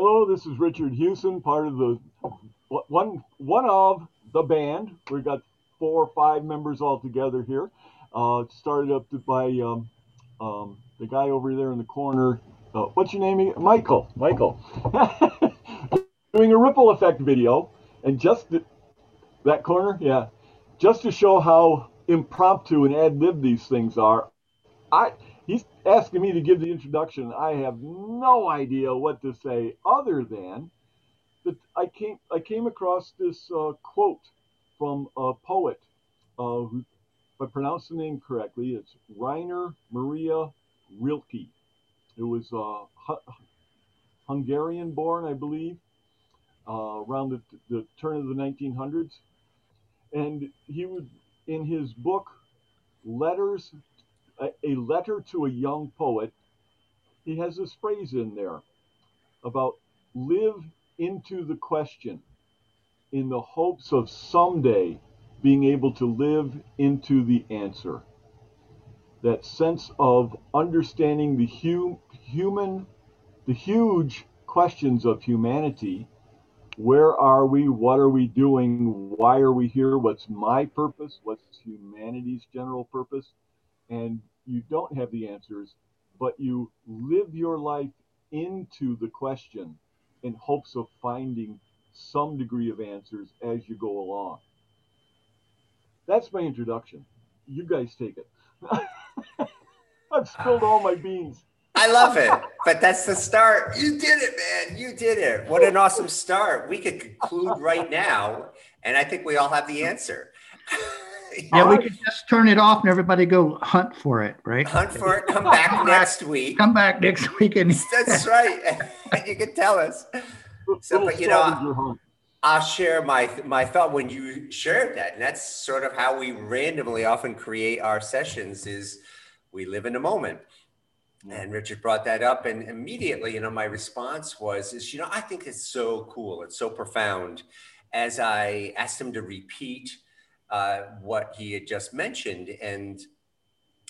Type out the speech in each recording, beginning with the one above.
Hello, this is Richard Hewson, part of the one one of the band. We've got four or five members all together here. Uh, started up by um, um, the guy over there in the corner. Uh, what's your name? Michael. Michael. Doing a ripple effect video, and just th- that corner, yeah, just to show how impromptu and ad lib these things are. I he's asking me to give the introduction. I have no idea what to say other than that I came I came across this uh, quote from a poet uh, who, if I pronounce the name correctly, it's Rainer Maria Rilke. It was uh, Hungarian born, I believe, uh, around the, the turn of the 1900s. And he would, in his book, Letters a, a letter to a young poet, he has this phrase in there about live into the question in the hopes of someday being able to live into the answer. That sense of understanding the hu- human, the huge questions of humanity. Where are we? What are we doing? Why are we here? What's my purpose? What's humanity's general purpose? and you don't have the answers, but you live your life into the question in hopes of finding some degree of answers as you go along. That's my introduction. You guys take it. I've spilled all my beans. I love it, but that's the start. You did it, man. You did it. What an awesome start. We could conclude right now, and I think we all have the answer. Yeah, we could just turn it off and everybody go hunt for it, right? Hunt for it. Come back next week. Come back next week and That's right. you can tell us. So, but you know, I'll share my my thought when you shared that, and that's sort of how we randomly often create our sessions. Is we live in a moment. And Richard brought that up, and immediately, you know, my response was, "Is you know, I think it's so cool, it's so profound." As I asked him to repeat uh, what he had just mentioned and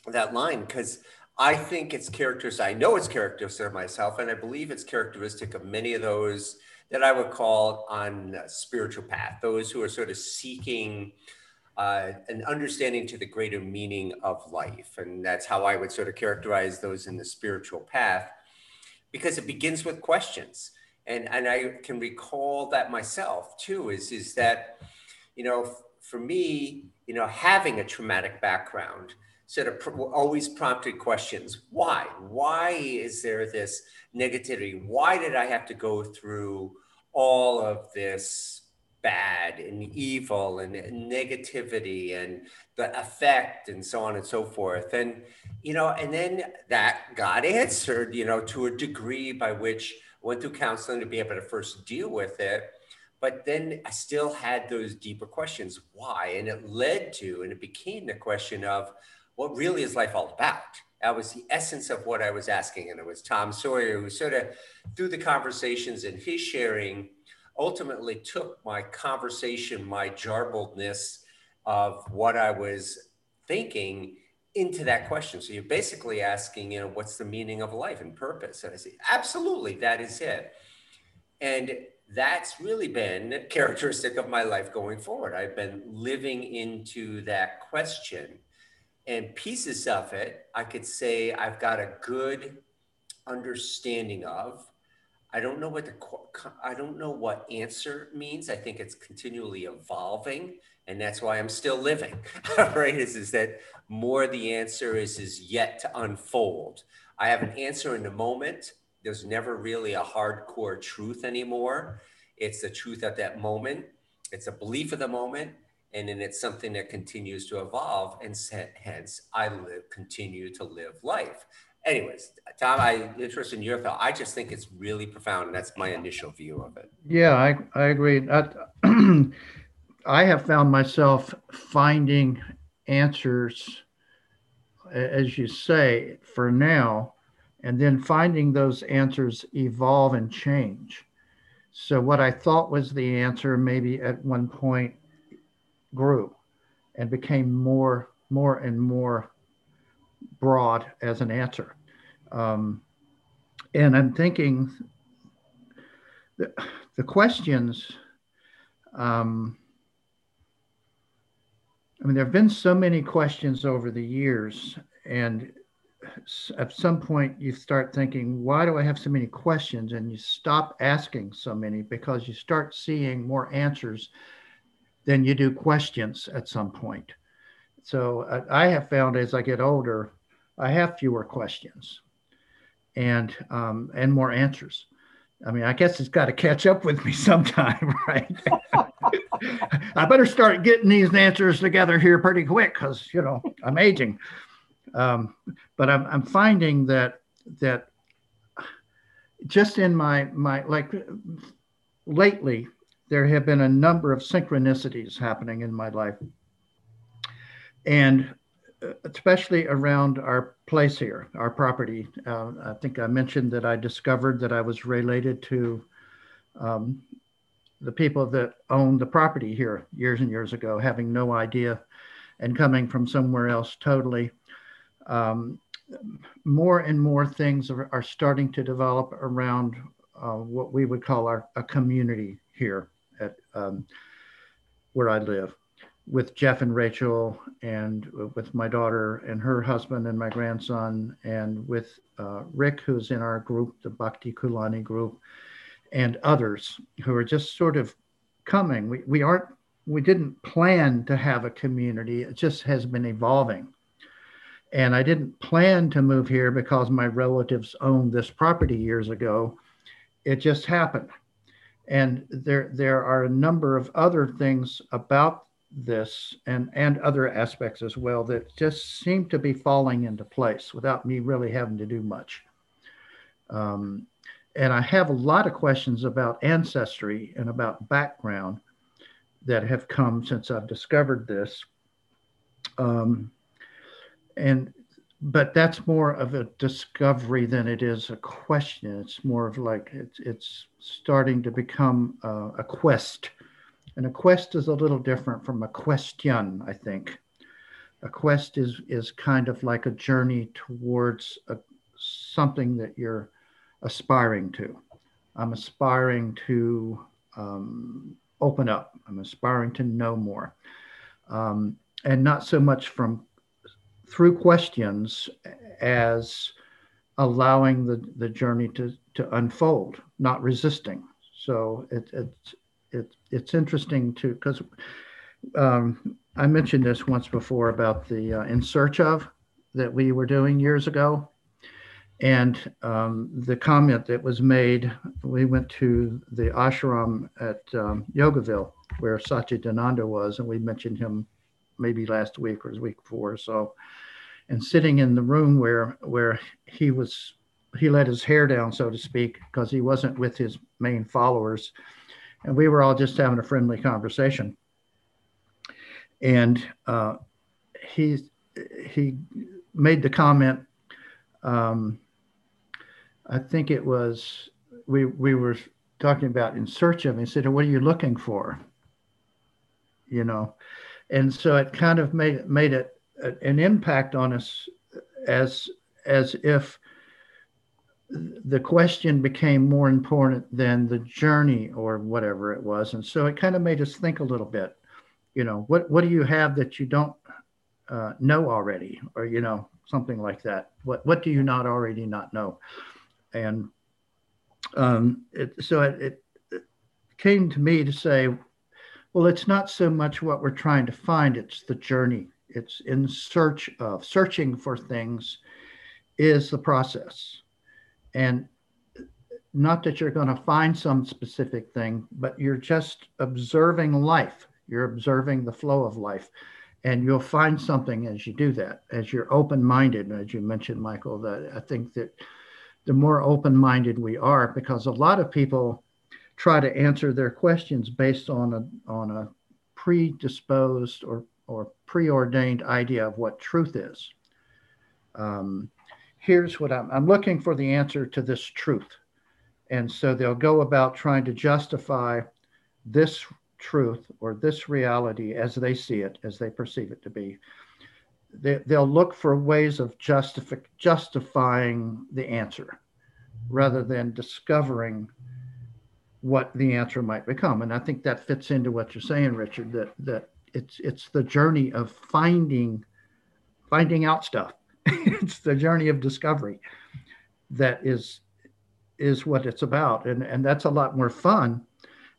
that line because I think it's characters. I know it's characteristic of myself, and I believe it's characteristic of many of those that I would call on spiritual path. Those who are sort of seeking uh, an understanding to the greater meaning of life, and that's how I would sort of characterize those in the spiritual path, because it begins with questions. And and I can recall that myself too. Is is that you know for me, you know, having a traumatic background sort of pr- always prompted questions. Why? Why is there this negativity? Why did I have to go through all of this bad and evil and, negativity and the effect and so on and so forth? And, you know, and then that got answered, you know, to a degree by which I went through counseling to be able to first deal with it but then I still had those deeper questions. Why? And it led to, and it became the question of what really is life all about? That was the essence of what I was asking. And it was Tom Sawyer who sort of, through the conversations and his sharing, ultimately took my conversation, my jarbledness of what I was thinking into that question. So you're basically asking, you know, what's the meaning of life and purpose? And I say, absolutely, that is it. And that's really been characteristic of my life going forward. I've been living into that question and pieces of it, I could say I've got a good understanding of. I don't know what the I don't know what answer means. I think it's continually evolving, and that's why I'm still living. right? Is is that more the answer is is yet to unfold. I have an answer in the moment there's never really a hardcore truth anymore. It's the truth at that moment. It's a belief of the moment, and then it's something that continues to evolve. And hence, I live, continue to live life. Anyways, Tom, I interest in your thought. I just think it's really profound, and that's my initial view of it. Yeah, I I agree. That, I have found myself finding answers, as you say, for now and then finding those answers evolve and change. So, what I thought was the answer maybe at one point grew and became more, more and more broad as an answer. Um, and I'm thinking the, the questions, um, I mean, there have been so many questions over the years, and at some point you start thinking, why do I have so many questions? And you stop asking so many because you start seeing more answers than you do questions at some point. So uh, I have found as I get older, I have fewer questions and um, and more answers. I mean, I guess it's got to catch up with me sometime, right? I better start getting these answers together here pretty quick because you know I'm aging. Um, but I'm, I'm finding that that just in my my like lately there have been a number of synchronicities happening in my life. And uh, especially around our place here our property. Uh, i think i mentioned that i discovered that i was related to um, the people that owned the property here years and years ago having no idea and coming from somewhere else totally um, more and more things are, are, starting to develop around uh, what we would call our a community here at um, where I live with Jeff and Rachel and with my daughter and her husband and my grandson and with uh, Rick, who's in our group, the Bhakti Kulani group, and others who are just sort of coming. We, we aren't, we didn't plan to have a community. It just has been evolving. And I didn't plan to move here because my relatives owned this property years ago. It just happened. And there, there are a number of other things about this and, and other aspects as well that just seem to be falling into place without me really having to do much. Um, and I have a lot of questions about ancestry and about background that have come since I've discovered this. Um, and but that's more of a discovery than it is a question. It's more of like it's it's starting to become a quest, and a quest is a little different from a question. I think a quest is is kind of like a journey towards a, something that you're aspiring to. I'm aspiring to um, open up. I'm aspiring to know more, um, and not so much from through questions as allowing the, the journey to, to unfold, not resisting. So it, it, it, it's interesting to, because um, I mentioned this once before about the uh, In Search of that we were doing years ago. And um, the comment that was made, we went to the ashram at um, Yogaville where Satchidananda was, and we mentioned him maybe last week or the week before. So, and sitting in the room where where he was, he let his hair down, so to speak, because he wasn't with his main followers, and we were all just having a friendly conversation. And uh, he he made the comment. Um, I think it was we we were talking about in search of. He said, "What are you looking for?" You know, and so it kind of made made it an impact on us as as if the question became more important than the journey or whatever it was. And so it kind of made us think a little bit you know what what do you have that you don't uh, know already? Or you know something like that. What what do you not already not know? And um, it, so it, it, it came to me to say well, it's not so much what we're trying to find, it's the journey. It's in search of, searching for things is the process. And not that you're going to find some specific thing, but you're just observing life. You're observing the flow of life. And you'll find something as you do that, as you're open minded, as you mentioned, Michael. That I think that the more open minded we are, because a lot of people try to answer their questions based on a on a predisposed or or preordained idea of what truth is. Um, here's what I'm, I'm looking for the answer to this truth. And so they'll go about trying to justify this truth or this reality as they see it, as they perceive it to be. They, they'll look for ways of justifi- justifying the answer rather than discovering what the answer might become. And I think that fits into what you're saying, Richard, that that it's it's the journey of finding finding out stuff. it's the journey of discovery that is is what it's about. And and that's a lot more fun.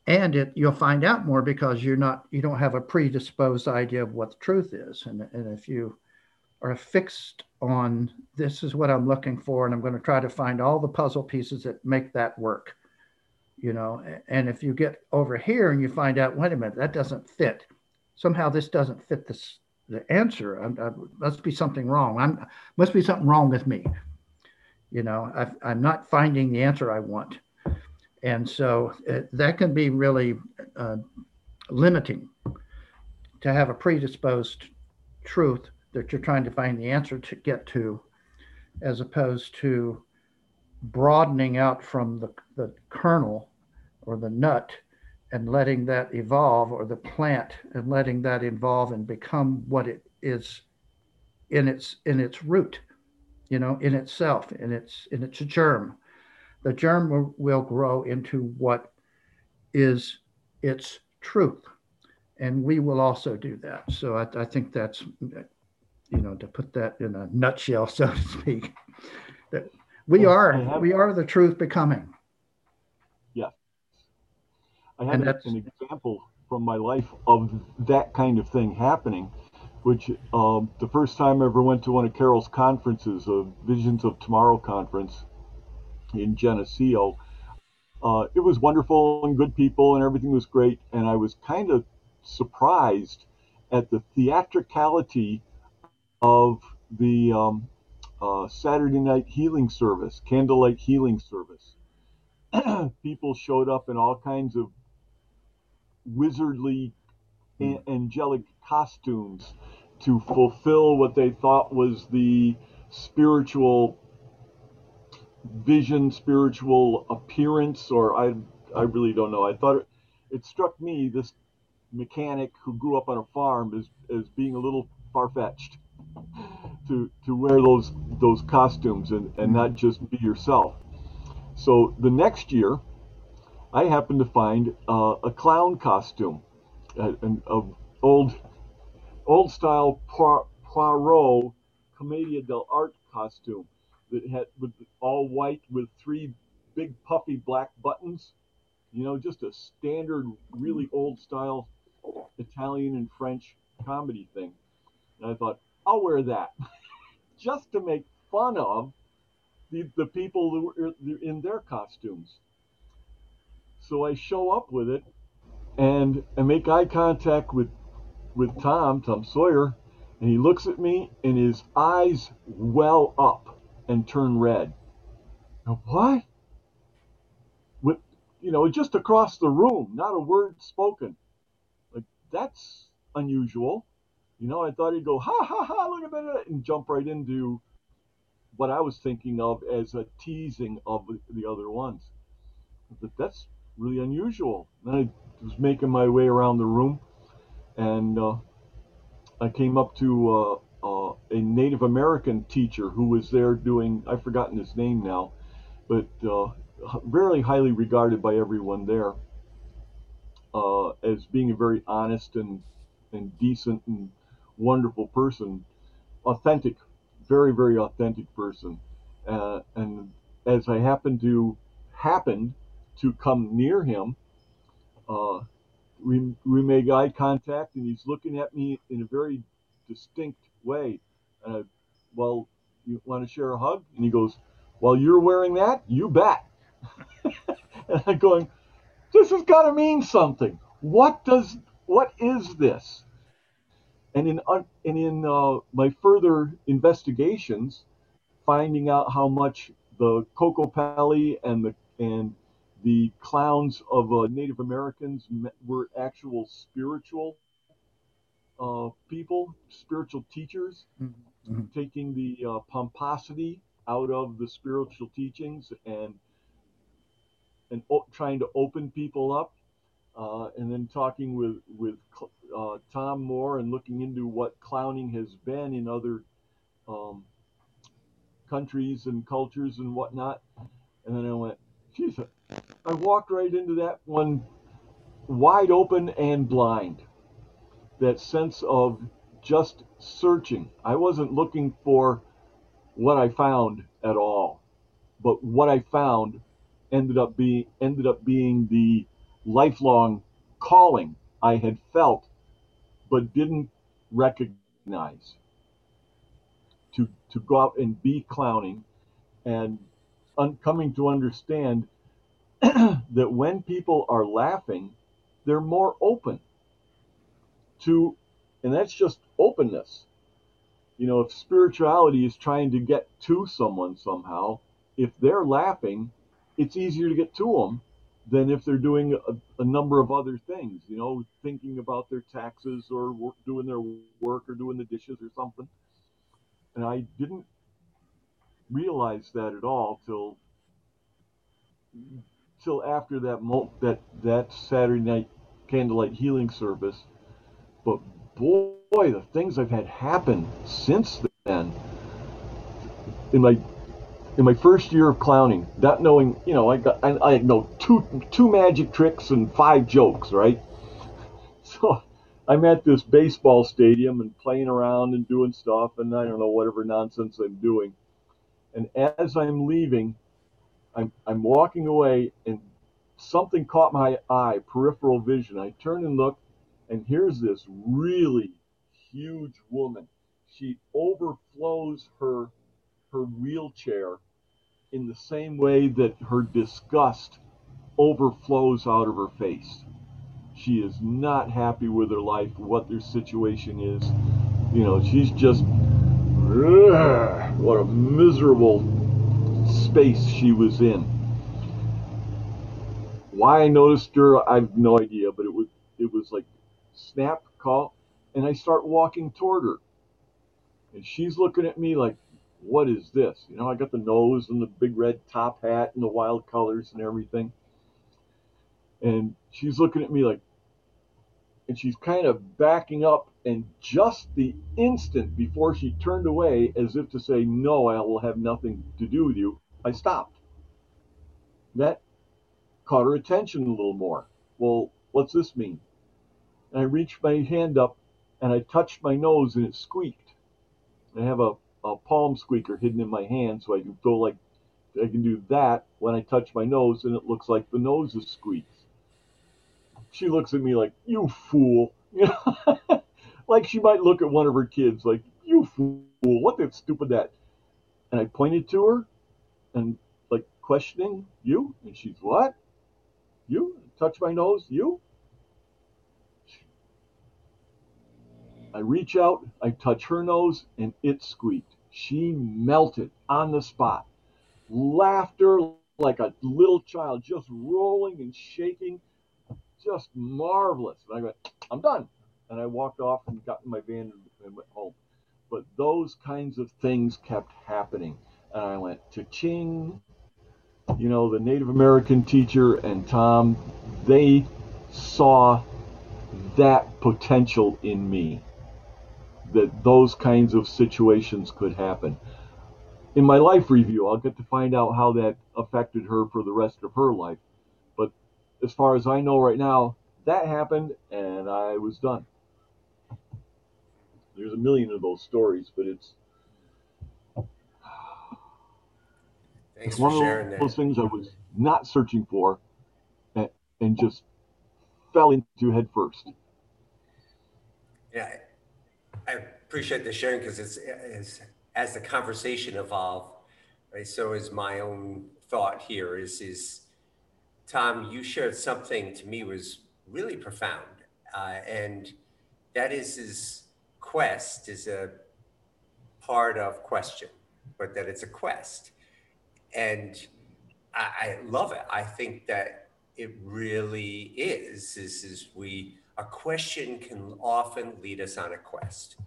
And it you'll find out more because you're not you don't have a predisposed idea of what the truth is. And and if you are fixed on this is what I'm looking for, and I'm going to try to find all the puzzle pieces that make that work. You know, and if you get over here and you find out, wait a minute, that doesn't fit. Somehow this doesn't fit this the answer. I'm, I, must be something wrong. I'm must be something wrong with me. You know, i am not finding the answer I want, and so it, uh, that can be really uh, limiting. To have a predisposed truth that you're trying to find the answer to get to, as opposed to broadening out from the, the kernel or the nut and letting that evolve or the plant and letting that evolve and become what it is in its in its root you know in itself in its in its germ the germ will, will grow into what is its truth and we will also do that so I, I think that's you know, to put that in a nutshell, so to speak, that we are we are the truth becoming. I have an example from my life of that kind of thing happening. Which um, the first time I ever went to one of Carol's conferences, a Visions of Tomorrow conference in Geneseo, uh, it was wonderful and good people and everything was great. And I was kind of surprised at the theatricality of the um, uh, Saturday night healing service, candlelight healing service. People showed up in all kinds of wizardly, hmm. a- angelic costumes to fulfill what they thought was the spiritual vision, spiritual appearance, or I, I really don't know. I thought it, it struck me this mechanic who grew up on a farm as, as being a little far fetched to to wear those those costumes and, and hmm. not just be yourself. So the next year, I happened to find uh, a clown costume, an old old style Pierrot Commedia dell'arte costume that had with all white with three big puffy black buttons. You know, just a standard, really old style Italian and French comedy thing. And I thought, I'll wear that just to make fun of the, the people who are in their costumes. So I show up with it and I make eye contact with with Tom, Tom Sawyer, and he looks at me and his eyes well up and turn red. Now, what? With you know, just across the room, not a word spoken. Like that's unusual. You know, I thought he'd go, ha ha ha, look at that, and jump right into what I was thinking of as a teasing of the other ones. But that's really unusual. Then I was making my way around the room, and uh, I came up to uh, uh, a Native American teacher who was there doing, I've forgotten his name now, but uh, very highly regarded by everyone there uh, as being a very honest and, and decent and wonderful person, authentic, very very authentic person. And as I happened to happened to come near him, uh, we we made eye contact, and he's looking at me in a very distinct way. Uh, well, you want to share a hug? And he goes, "Well, you're wearing that, you bet." and I'm going, "This has got to mean something. What does what is this?" And in and in uh, my further investigations, finding out how much the Kokopelli and the and the clowns of uh, Native Americans were actual spiritual uh, people, spiritual teachers, mm-hmm. taking the uh, pomposity out of the spiritual teachings and and o- trying to open people up uh, and then talking with with uh, Tom Moore and looking into what clowning has been in other um, countries and cultures and whatnot. And then I went, geez, I walked right into that one wide open and blind. That sense of just searching. I wasn't looking for what I found at all, but what I found ended up being ended up being the lifelong calling I had felt but didn't recognize. To to go out and be clowning and un, coming to understand that when people are laughing, they're more open to, and that's just openness. You know, if spirituality is trying to get to someone somehow, if they're laughing, it's easier to get to them than if they're doing a, a number of other things, you know, thinking about their taxes or work, doing their work or doing the dishes or something. And I didn't realize that at all till till after that that that Saturday night candlelight healing service. But boy, the things I've had happen since then. In my in my first year of clowning, not knowing, you know, I got I, I know two two magic tricks and five jokes, right? So I'm at this baseball stadium and playing around and doing stuff, and I don't know whatever nonsense I'm doing. And as I'm leaving, I'm I'm walking away, and something caught my eye, peripheral vision. I turn and look, and here's this really huge woman. She overflows her her wheelchair in the same way that her disgust overflows out of her face. She is not happy with her life, what their situation is. You know, she's just what a miserable space she was in. Why I noticed her, I have no idea, but it was it was like snap call, and I start walking toward her, and she's looking at me like, "What is this?" You know, I got the nose and the big red top hat and the wild colors and everything, and she's looking at me like, and she's kind of backing up, and just the instant before she turned away, as if to say, "No, I will have nothing to do with you," I stopped. That caught her attention a little more. Well, what's this mean? And I reached my hand up and I touched my nose and it squeaked. I have a, a palm squeaker hidden in my hand so I can feel like I can do that when I touch my nose and it looks like the nose is squeaks. She looks at me like, you fool. Like she might look at one of her kids like, you fool, what that stupid that? And I pointed to her and like questioning you, and she's what? You touch my nose, you? I reach out, I touch her nose, and it squeaked. She melted on the spot. Laughter like a little child, just rolling and shaking, just marvelous. And I went, I'm done. And I walked off and got in my van and went home. But those kinds of things kept happening. And I went, to Ching. you know, the Native American teacher and Tom, they saw that potential in me that those kinds of situations could happen. In my life review, I'll get to find out how that affected her for the rest of her life. But as far as I know right now, that happened and I was done. There's a million of those stories, but it's Thanks it's one for sharing of that. those things I was not searching for and, and just fell into head first. Yeah, I appreciate the sharing because it's, it's as the conversation evolved, right? So is my own thought here is is Tom, you shared something to me was really profound, uh, and that is his quest is a part of question, but that it's a quest and I, I love it. I think that it really is. Is is we a question can often lead us on a quest,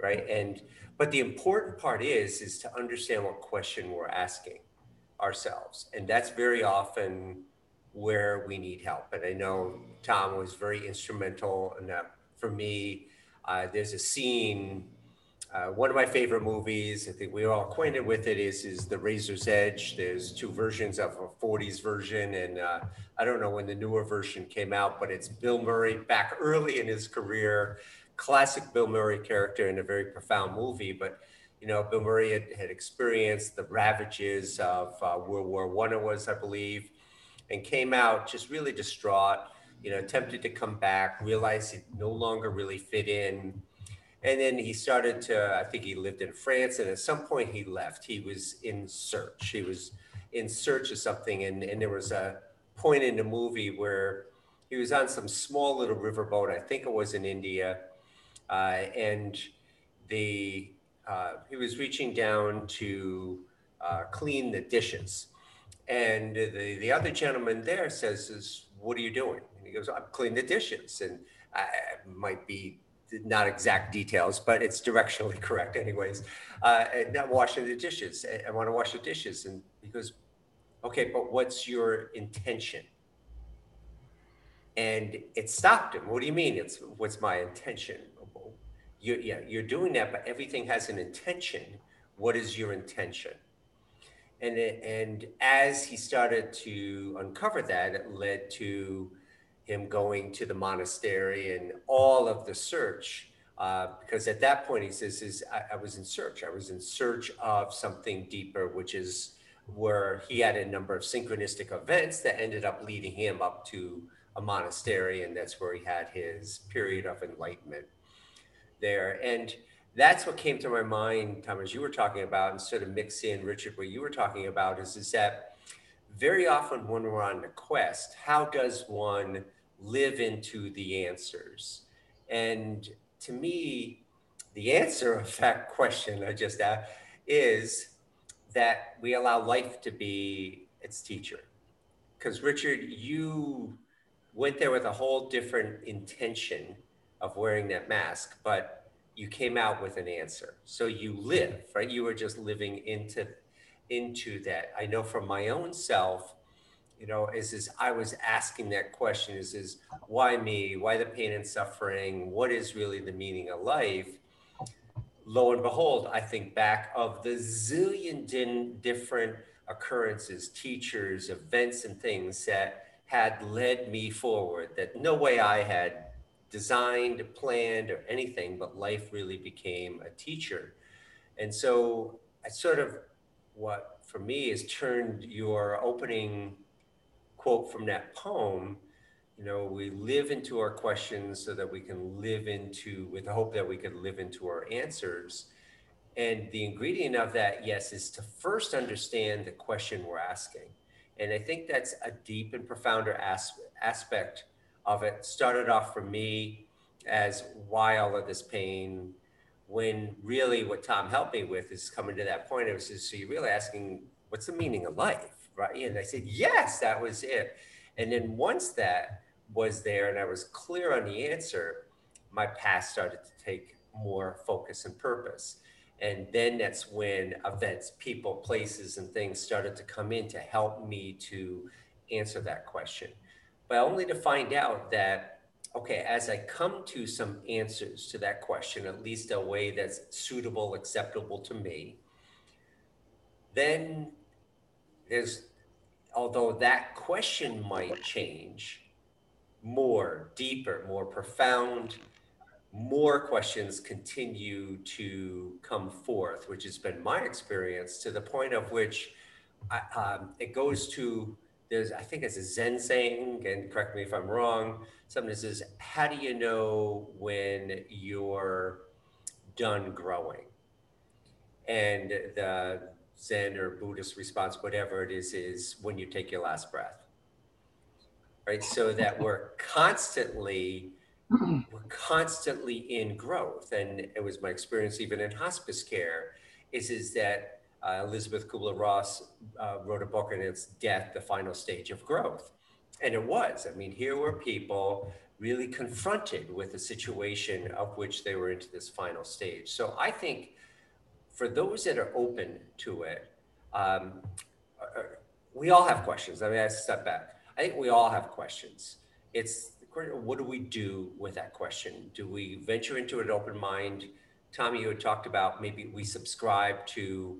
right? And but the important part is is to understand what question we're asking ourselves, and that's very often where we need help. And I know Tom was very instrumental in that. For me, uh, there's a scene uh, one of my favorite movies, I think we're all acquainted with it, is is The Razor's Edge. There's two versions of a 40s version, and uh, I don't know when the newer version came out, but it's Bill Murray back early in his career, classic Bill Murray character in a very profound movie. But you know, Bill Murray had, had experienced the ravages of uh, World War One, it was, I believe, and came out just really distraught. You know, attempted to come back, realized he no longer really fit in and then he started to i think he lived in france and at some point he left. He was in search. He was in search of something and, and there was a point in the movie where he was on some small little riverboat i think it was in india uh, and the uh, he was reaching down to uh, clean the dishes. And the, the other gentleman there says is what are you doing? And he goes i'm cleaning the dishes and i might be not exact details, but it's directionally correct, anyways. Uh, and not washing the dishes. I, I want to wash the dishes, and he goes, "Okay, but what's your intention?" And it stopped him. What do you mean? It's what's my intention? You, yeah, you're doing that, but everything has an intention. What is your intention? And and as he started to uncover that, it led to him going to the monastery and all of the search. Uh, because at that point he says, "Is I, I, was in search. I was in search of something deeper, which is where he had a number of synchronistic events that ended up leading him up to a monastery, and that's where he had his period of enlightenment there. And that's what came to my mind, Tom, as you were talking about, and sort of mix in, Richard, what you were talking about is, is that very often when we're on the quest, how does one live into the answers. And to me, the answer of that question I just asked is that we allow life to be its teacher. Because, Richard, you went there with a whole different intention of wearing that mask, but you came out with an answer. So you live, right? You were just living into into that. I know from my own self, you know, is is I was asking that question is is why me? Why the pain and suffering? What is really the meaning of life? Lo and behold, I think back of the zillion din different occurrences, teachers, events, and things that had led me forward that no way I had designed, planned, or anything, but life really became a teacher. And so I sort of what for me is turned your opening quote from that poem, you know, we live into our questions so that we can live into, with the hope that we could live into our answers. And the ingredient of that, yes, is to first understand the question we're asking. And I think that's a deep and profounder as- aspect of it. Started off for me as why all of this pain, when really what Tom helped me with is coming to that point. It was just, so you're really asking, what's the meaning of life? Right? And I said, yes, that was it. And then once that was there and I was clear on the answer, my path started to take more focus and purpose. And then that's when events, people, places, and things started to come in to help me to answer that question. But only to find out that, okay, as I come to some answers to that question, at least a way that's suitable, acceptable to me, then there's although that question might change more deeper more profound more questions continue to come forth which has been my experience to the point of which I, um, it goes to there's i think it's a zen saying and correct me if i'm wrong something that says how do you know when you're done growing? And the Zen or Buddhist response, whatever it is, is when you take your last breath. Right. So that we're constantly, we're constantly in growth. And it was my experience even in hospice care, is, is that uh, Elisabeth Kubler-Ross uh, wrote a book and it's Death, the Final Stage of Growth. And it was. I mean, here were people really confronted with a situation of which they were into this final stage. So I think for those that are open to it, um, uh, we all have questions. I mean, I step back. I think we all have questions. It's what do we do with that question? Do we venture into an open mind Tommy, you had talked about maybe we subscribe to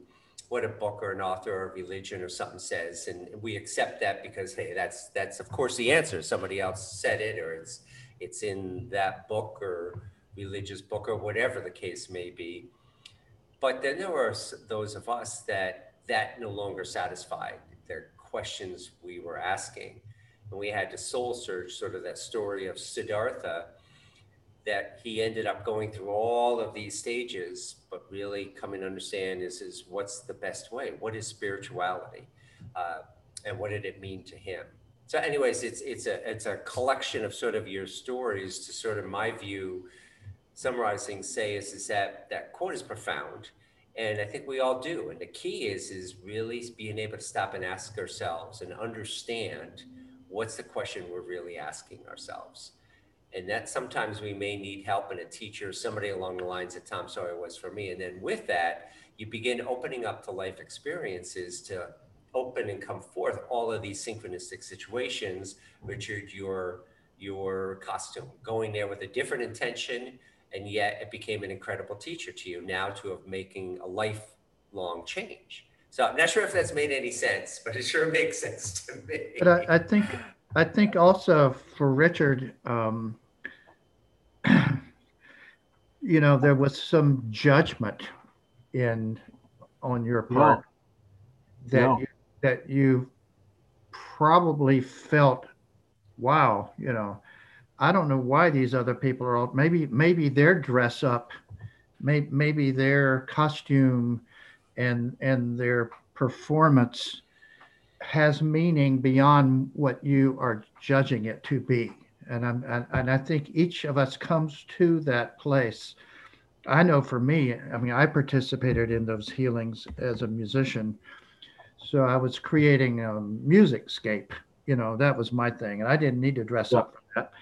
what a book or an author or religion or something says, and we accept that because hey, that's that's of course the answer. Somebody else said it, or it's it's in that book or religious book or whatever the case may be. But then there were those of us that that no longer satisfied their questions we were asking, and we had to soul search sort of that story of Siddhartha that he ended up going through all of these stages, but really coming to understand is, is what's the best way? What is spirituality? Uh, and what did it mean to him? So anyways, it's, it's a, it's a collection of sort of your stories to sort of my view, summarizing say is, is that that quote is profound. And I think we all do. And the key is, is really being able to stop and ask ourselves and understand what's the question we're really asking ourselves and that sometimes we may need help and a teacher, somebody along the lines that Tom Sawyer was for me. And then with that, you begin opening up to life experiences to open and come forth all of these synchronistic situations. Richard, your your costume, going there with a different intention, and yet it became an incredible teacher to you now to have making a lifelong change. So I'm not sure if that's made any sense, but it sure makes sense to me. But I, I think I think also for Richard, um, you know, there was some judgment in on your part yeah. that yeah. You, that you probably felt, wow, you know, I don't know why these other people are all maybe maybe their dress up, maybe maybe their costume, and and their performance has meaning beyond what you are judging it to be. And I'm and, and I think each of us comes to that place. I know for me, I mean, I participated in those healings as a musician. So I was creating a music scape. You know, that was my thing. And I didn't need to dress up for that.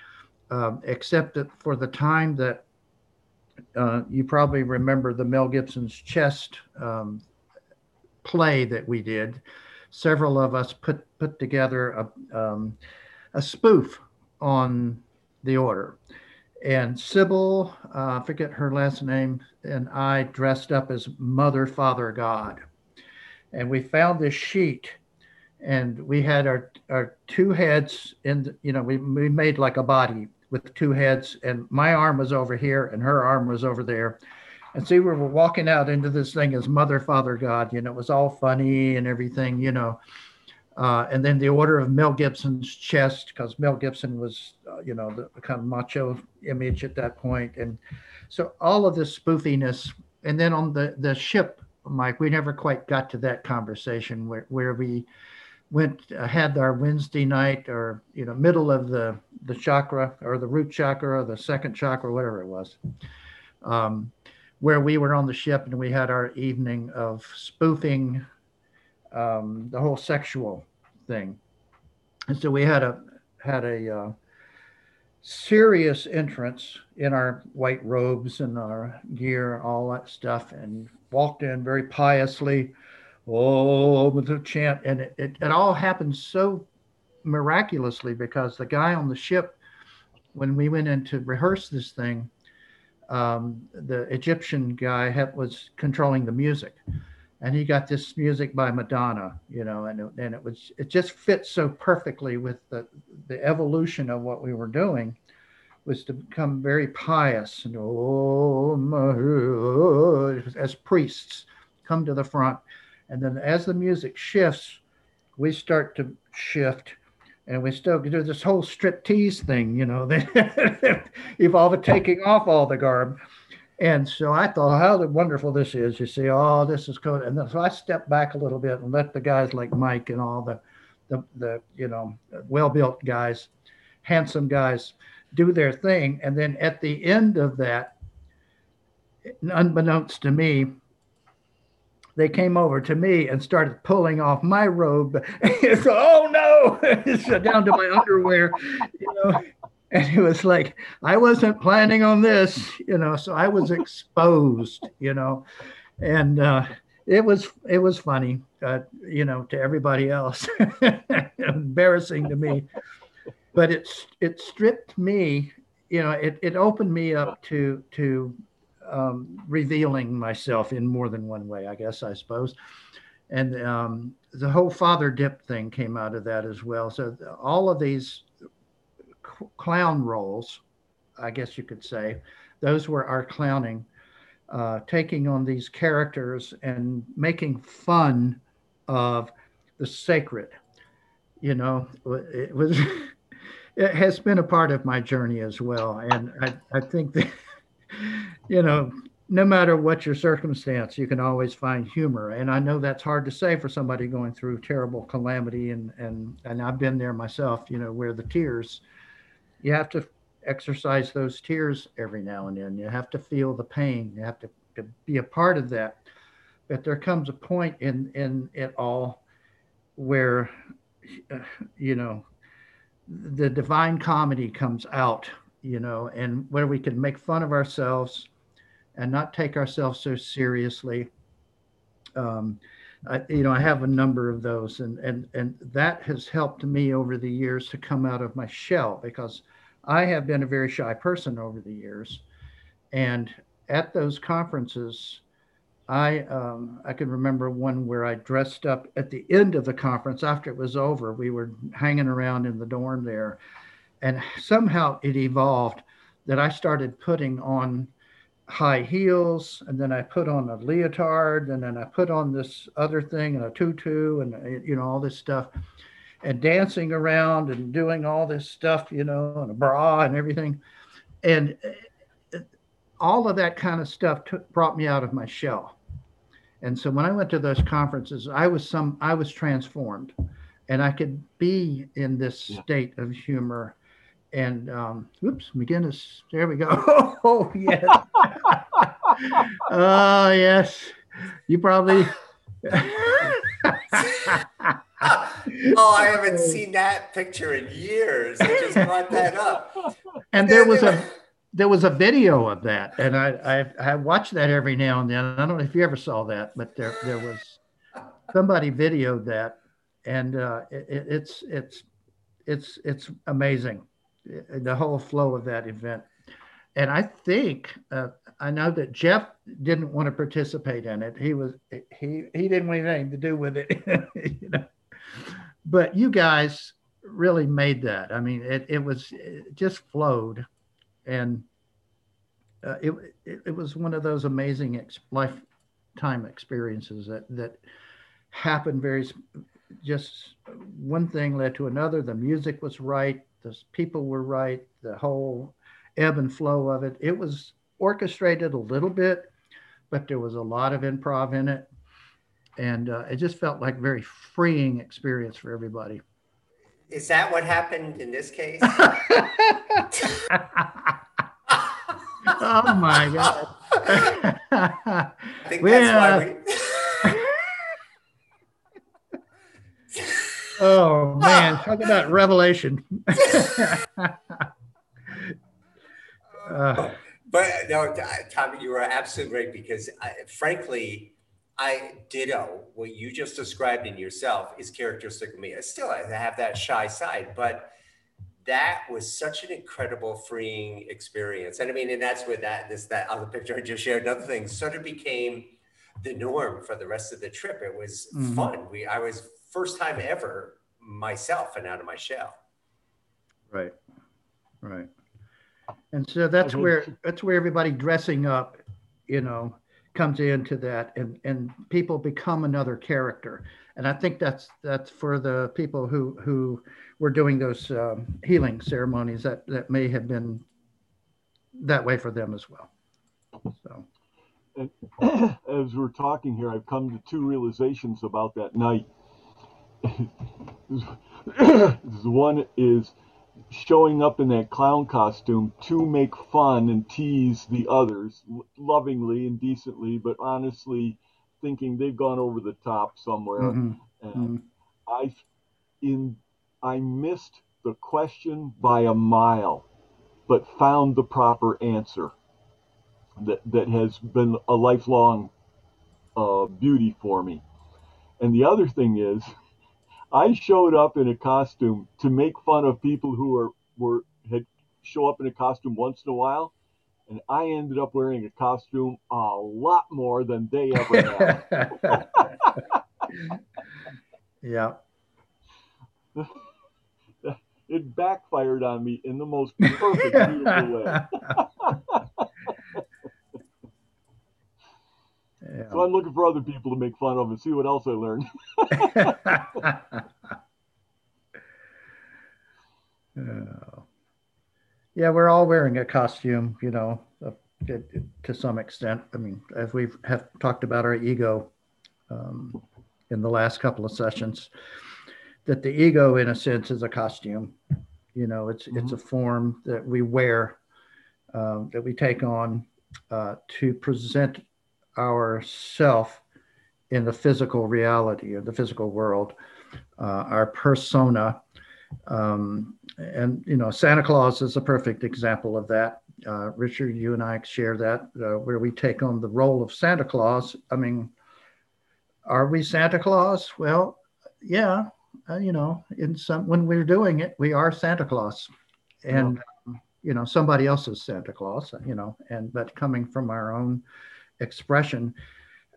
Um, except that for the time that uh, you probably remember the Mel Gibson's chest um, play that we did several of us put put together a, um, a spoof on the order. And Sybil, uh, I forget her last name, and I dressed up as Mother, Father, God. And we found this sheet, and we had our, our two heads in, you know, we, we made like a body with two heads, and my arm was over here, and her arm was over there. And see, we were walking out into this thing as Mother, Father, God. You know, it was all funny and everything, you know. Uh, and then the order of Mel Gibson's chest, because Mel Gibson was, uh, you know, the, kind of macho image at that point. And so all of this spoofiness. And then on the, the ship, Mike, we never quite got to that conversation where, where we went, uh, had our Wednesday night or, you know, middle of the, the chakra or the root chakra or the second chakra, whatever it was. Um, where we were on the ship and we had our evening of spoofing um, the whole sexual thing. And so we had a had a uh, serious entrance in our white robes and our gear, all that stuff, and walked in very piously, oh, with a chant, and it, it, it all happened so miraculously because the guy on the ship, when we went in to rehearse this thing, um, the Egyptian guy had, was controlling the music, and he got this music by Madonna, you know, and it, and it was it just fits so perfectly with the the evolution of what we were doing, was to become very pious and oh as priests come to the front, and then as the music shifts, we start to shift and we still do this whole striptease thing, you know, evolve taking off all the garb. And so I thought, how wonderful this is. You see, oh, this is cool. And then, so I stepped back a little bit and let the guys like Mike and all the, the, the you know, well-built guys, handsome guys, do their thing. And then at the end of that, unbeknownst to me, they came over to me and started pulling off my robe. oh no, so down to my underwear, you know. And it was like I wasn't planning on this, you know. So I was exposed, you know, and uh, it was it was funny, uh, you know, to everybody else, embarrassing to me. But it it stripped me, you know, it, it opened me up to to um, revealing myself in more than one way, I guess, I suppose. And um, the whole father dip thing came out of that as well. So all of these clown roles, I guess you could say, those were our clowning, uh, taking on these characters and making fun of the sacred. You know, it was. it has been a part of my journey as well, and I, I think that you know no matter what your circumstance, you can always find humor. And I know that's hard to say for somebody going through terrible calamity and and and I've been there myself, you know, where the tears you have to exercise those tears every now and then. You have to feel the pain. You have to, to be a part of that. But there comes a point in in it all where you know the divine comedy comes out, you know, and where we can make fun of ourselves and not take ourselves so seriously. Um, I, you know, I have a number of those, and and and that has helped me over the years to come out of my shell because I have been a very shy person over the years, and at those conferences, I um, I can remember one where I dressed up at the end of the conference after it was over. We were hanging around in the dorm there, and somehow it evolved that I started putting on high heels and then I put on a leotard and then I put on this other thing and a tutu and you know all this stuff and dancing around and doing all this stuff you know and a bra and everything and uh, all of that kind of stuff took, brought me out of my shell and so when I went to those conferences I was some I was transformed and I could be in this state of humor and um, oops, McGinnis. There we go. oh yes. oh yes. You probably. oh, I haven't seen that picture in years. I just brought that up. And there was a there was a video of that, and I, I I watch that every now and then. I don't know if you ever saw that, but there there was somebody videoed that, and uh, it, it's it's it's it's amazing the whole flow of that event. And I think uh, I know that Jeff didn't want to participate in it. He was he he didn't want anything to do with it, you know. But you guys really made that. I mean, it it was it just flowed, and uh, it, it, it was one of those amazing ex- lifetime experiences that that happened very just one thing led to another. The music was right the people were right, the whole ebb and flow of it. It was orchestrated a little bit, but there was a lot of improv in it. And uh, it just felt like very freeing experience for everybody. Is that what happened in this case? oh my God. I think well, that's why we. Oh man, talk about revelation. uh, but no, Tommy, you are absolutely right because, I, frankly, I ditto what you just described in yourself is characteristic of me. I still have that shy side, but that was such an incredible freeing experience. And I mean, and that's where that this that other picture I just shared, another thing sort of became the norm for the rest of the trip. It was mm-hmm. fun. We I was first time ever myself and out of my shell. Right. Right. And so that's where that's where everybody dressing up, you know, comes into that and and people become another character. And I think that's that's for the people who who were doing those um, healing ceremonies that that may have been that way for them as well. So as we're talking here, I've come to two realizations about that night. one is showing up in that clown costume to make fun and tease the others lovingly and decently, but honestly thinking they've gone over the top somewhere. Mm-hmm. And mm-hmm. I in I missed the question by a mile, but found the proper answer that that has been a lifelong uh, beauty for me. And the other thing is I showed up in a costume to make fun of people who are were had show up in a costume once in a while, and I ended up wearing a costume a lot more than they ever have. yeah. It backfired on me in the most perfect, way. Yeah. So I'm looking for other people to make fun of and see what else I learned. yeah, we're all wearing a costume, you know, to some extent. I mean, as we have talked about our ego um, in the last couple of sessions, that the ego, in a sense, is a costume. You know, it's mm-hmm. it's a form that we wear, um, that we take on uh, to present our self in the physical reality of the physical world, uh, our persona. Um, and, you know, Santa Claus is a perfect example of that. Uh, Richard, you and I share that, uh, where we take on the role of Santa Claus. I mean, are we Santa Claus? Well, yeah, uh, you know, in some when we're doing it, we are Santa Claus, and you know, somebody else's Santa Claus, you know, and but coming from our own expression.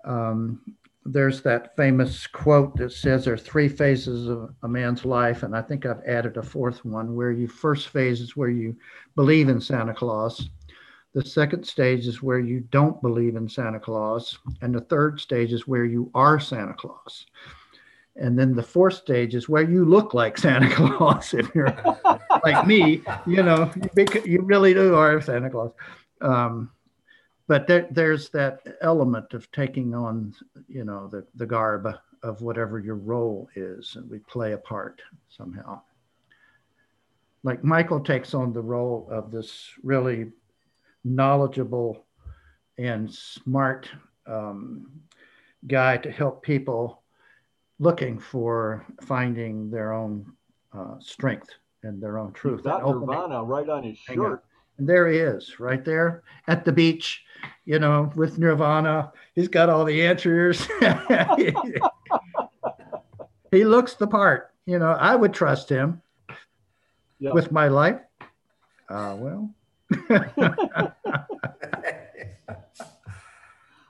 Um, there's that famous quote that says there are three phases of a man's life, and I think I've added a fourth one where you first phase is where you believe in Santa Claus. The second stage is where you don't believe in Santa Claus, and the third stage is where you are Santa Claus. And then the fourth stage is where you look like Santa Claus. If you're like me, you know, you really do are Santa Claus. Um, but there, there's that element of taking on, you know, the, the garb of whatever your role is, and we play a part somehow. Like Michael takes on the role of this really knowledgeable and smart um, guy to help people looking for finding their own uh, strength and their own truth. That Nirvana right on his shirt. And there he is, right there at the beach, you know, with Nirvana. He's got all the answers. he looks the part. You know, I would trust him yep. with my life. Uh, well.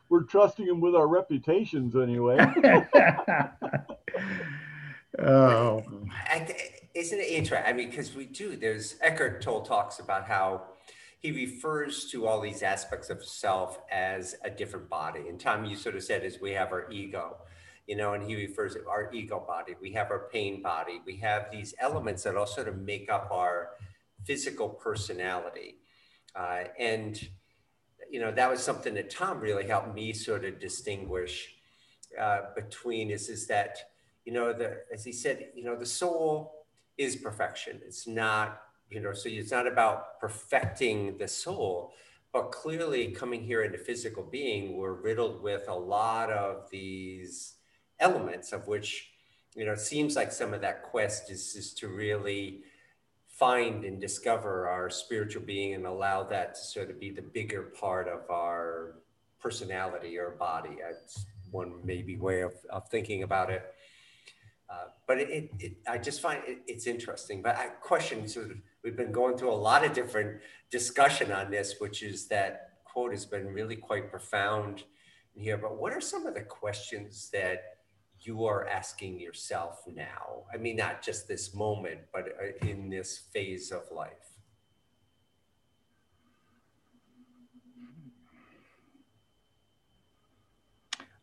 We're trusting him with our reputations anyway. oh. Isn't it interesting? I mean, because we do, there's Eckhart Tolle talks about how he refers to all these aspects of self as a different body. And Tom, you sort of said is we have our ego, you know, and he refers to our ego body. We have our pain body. We have these elements that all sort of make up our physical personality. Uh, and, you know, that was something that Tom really helped me sort of distinguish uh, between is, is that, you know, the, as he said, you know, the soul is perfection. It's not you know, so it's not about perfecting the soul, but clearly coming here into physical being, we're riddled with a lot of these elements of which, you know, it seems like some of that quest is, is to really find and discover our spiritual being and allow that to sort of be the bigger part of our personality or body. That's one maybe way of, of thinking about it. Uh, but it, it, I just find it, it's interesting. But I question sort of we've been going through a lot of different discussion on this, which is that quote has been really quite profound here. But what are some of the questions that you are asking yourself now? I mean, not just this moment, but uh, in this phase of life.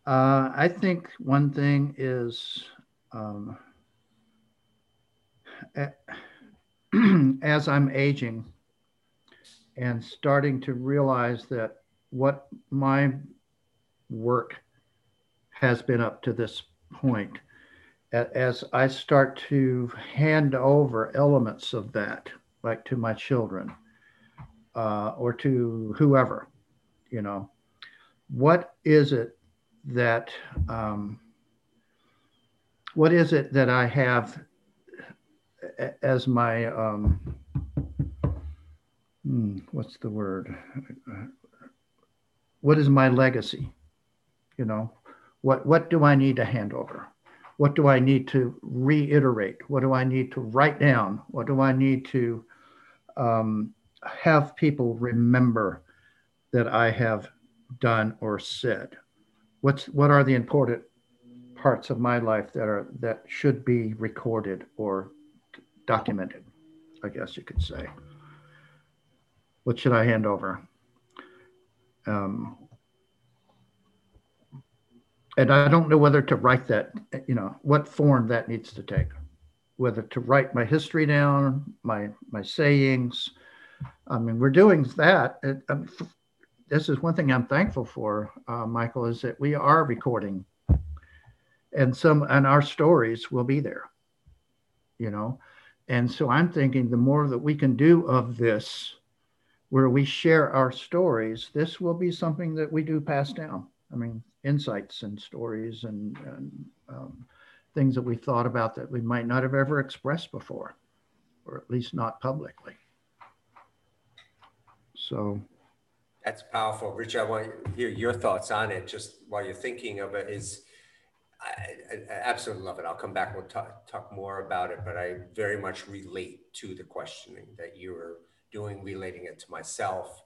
Uh, I think one thing is um, as I'm aging and starting to realize that what my work has been up to this point, as I start to hand over elements of that, like to my children uh, or to whoever, you know, what is it that, um, what is it that I have as my um, hmm, what's the word? What is my legacy? You know, what what do I need to hand over? What do I need to reiterate? What do I need to write down? What do I need to um, have people remember that I have done or said? What's what are the important parts of my life that are that should be recorded or documented? I guess you could say. What should I hand over? Um, and I don't know whether to write that, you know, what form that needs to take, whether to write my history down, my my sayings. I mean, we're doing that. It, um, this is one thing I'm thankful for, uh, Michael, is that we are recording, and some and our stories will be there. You know, and so I'm thinking the more that we can do of this, where we share our stories, this will be something that we do pass down. I mean, insights and stories and, and um, things that we thought about that we might not have ever expressed before, or at least not publicly. So that's powerful. Richard, I want to hear your thoughts on it just while you're thinking of it is I, I absolutely love it. I'll come back. We'll talk, talk more about it, but I very much relate to the questioning that you were doing, relating it to myself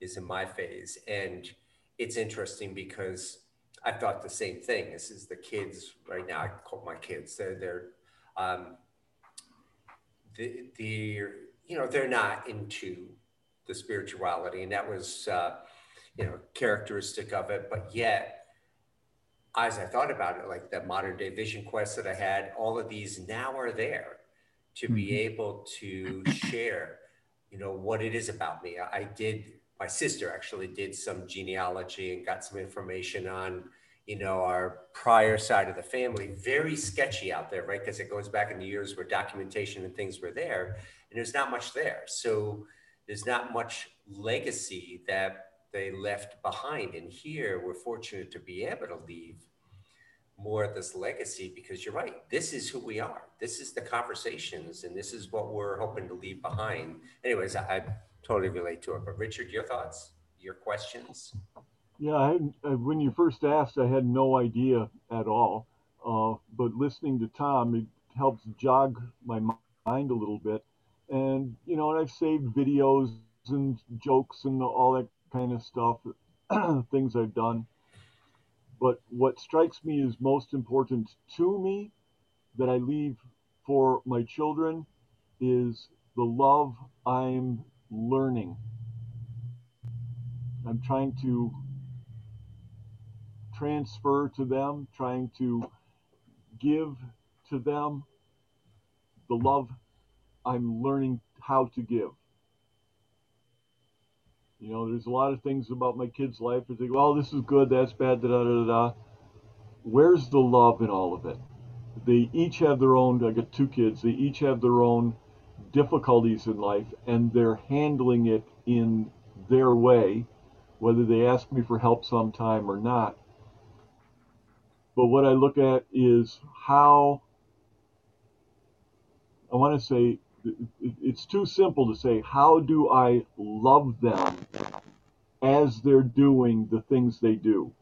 is in my phase. And it's interesting because I thought the same thing. This is the kids right now. I call my kids. They're they're um, the the you know they're not into the spirituality, and that was uh, you know characteristic of it. But yet, as I thought about it, like that modern day vision quest that I had, all of these now are there to mm-hmm. be able to share, you know, what it is about me. I did my sister actually did some genealogy and got some information on you know our prior side of the family very sketchy out there right because it goes back in the years where documentation and things were there and there's not much there so there's not much legacy that they left behind and here we're fortunate to be able to leave more of this legacy because you're right this is who we are this is the conversations and this is what we're hoping to leave behind anyways i totally relate to it. But Richard, your thoughts, your questions? Yeah, I, when you first asked, I had no idea at all. Uh, but listening to Tom, it helps jog my mind a little bit. And, you know, and I've saved videos and jokes and all that kind of stuff, things I've done. But what strikes me as most important to me that I leave for my children is the love I'm learning. I'm trying to transfer to them, trying to give to them the love I'm learning how to give. You know, there's a lot of things about my kids' life. I think, well, this is good, that's bad, da da da da. Where's the love in all of it? They each have their own. I got two kids. They each have their own difficulties in life and they're handling it in their way, whether they ask me for help sometime or not. But what I look at is how I want to say it's too simple to say, how do I love them as they're doing the things they do?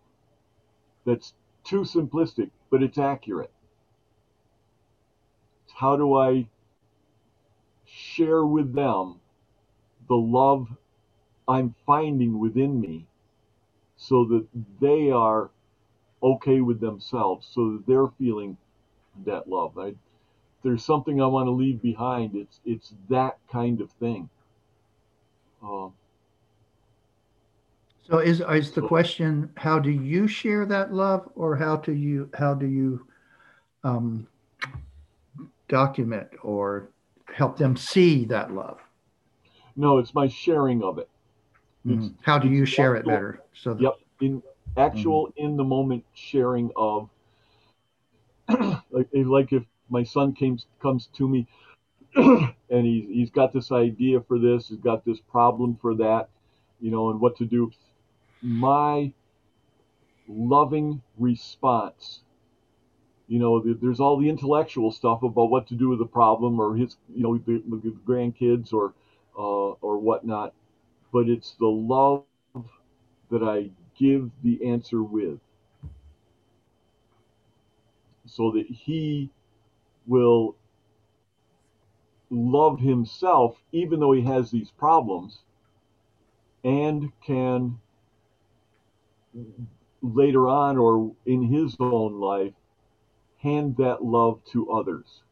That's too simplistic, but it's accurate. How do I share with them the love I'm finding within me so that they are okay with themselves, so that they're feeling that love. I, there's something I want to leave behind. It's it's that kind of thing. Uh, so is is the so, question how do you share that love, or how do you how do you um, document or help them see that love? No, it's my sharing of it. Mm-hmm. How do you share actual, it better? So that, yep, in actual mm-hmm. in the moment sharing of like like if my son came comes to me and he's he's got this idea for this, he's got this problem for that, you know, and what to do. My loving response you know, there's all the intellectual stuff about what to do with the problem or his, you know, the, the grandkids or uh, or whatnot, but it's the love that I give the answer with, so that he will love himself even though he has these problems, and can later on or in his own life hand that love to others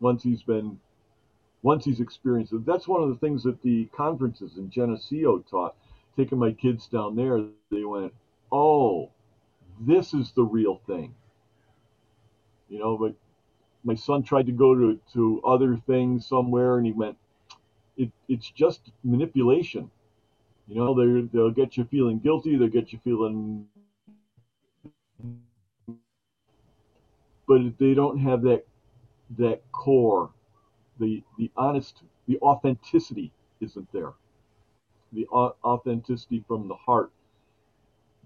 once he's been once he's experienced it. That's one of the things that the conferences in Geneseo taught. Taking my kids down there, they went, "Oh, this is the real thing." You know, but my son tried to go to to other things somewhere, and he went, "It it's just manipulation." You know, they they'll get you feeling guilty, they'll get you feeling, but they don't have that that core the the honest the authenticity isn't there the authenticity from the heart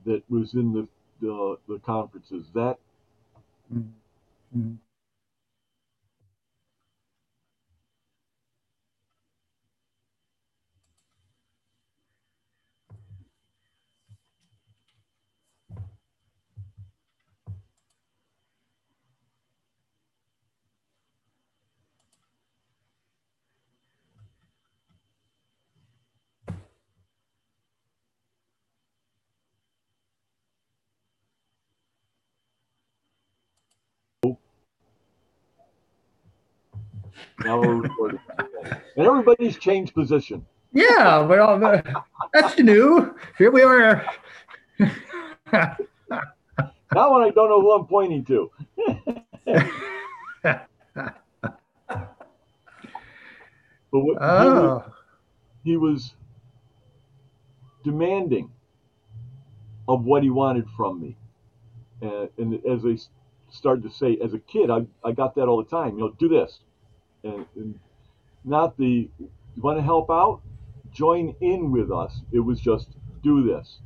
that was in the the, the conferences that mm-hmm. Mm-hmm. Now we're recording. and everybody's changed position. Yeah, well, that's new. Here we are. now when I don't know who I'm pointing to. but what, oh. he, was, oh. he was demanding of what he wanted from me. And, and as I started to say, as a kid, I, I got that all the time. You know, do this, and, not the you want to help out, join in with us. It was just do this,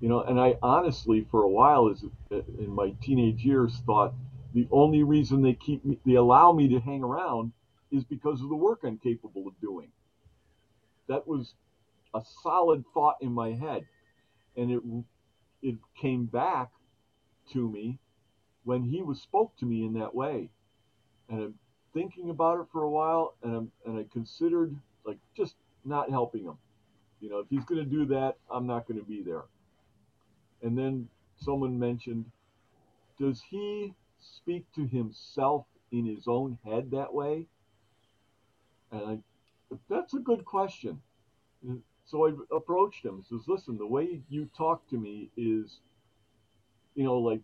you know. And I honestly, for a while, is uh, in my teenage years, thought the only reason they keep me, they allow me to hang around, is because of the work I'm capable of doing. That was a solid thought in my head, and it it came back to me when he was spoke to me in that way, and thinking about it for a while, and I'm, and I considered like just not helping him. You know, if he's going to do that, I'm not going to be there. And then someone mentioned, does he speak to himself in his own head that way? And I, that's a good question. So I approached him. Says, listen, the way you talk to me is, you know, like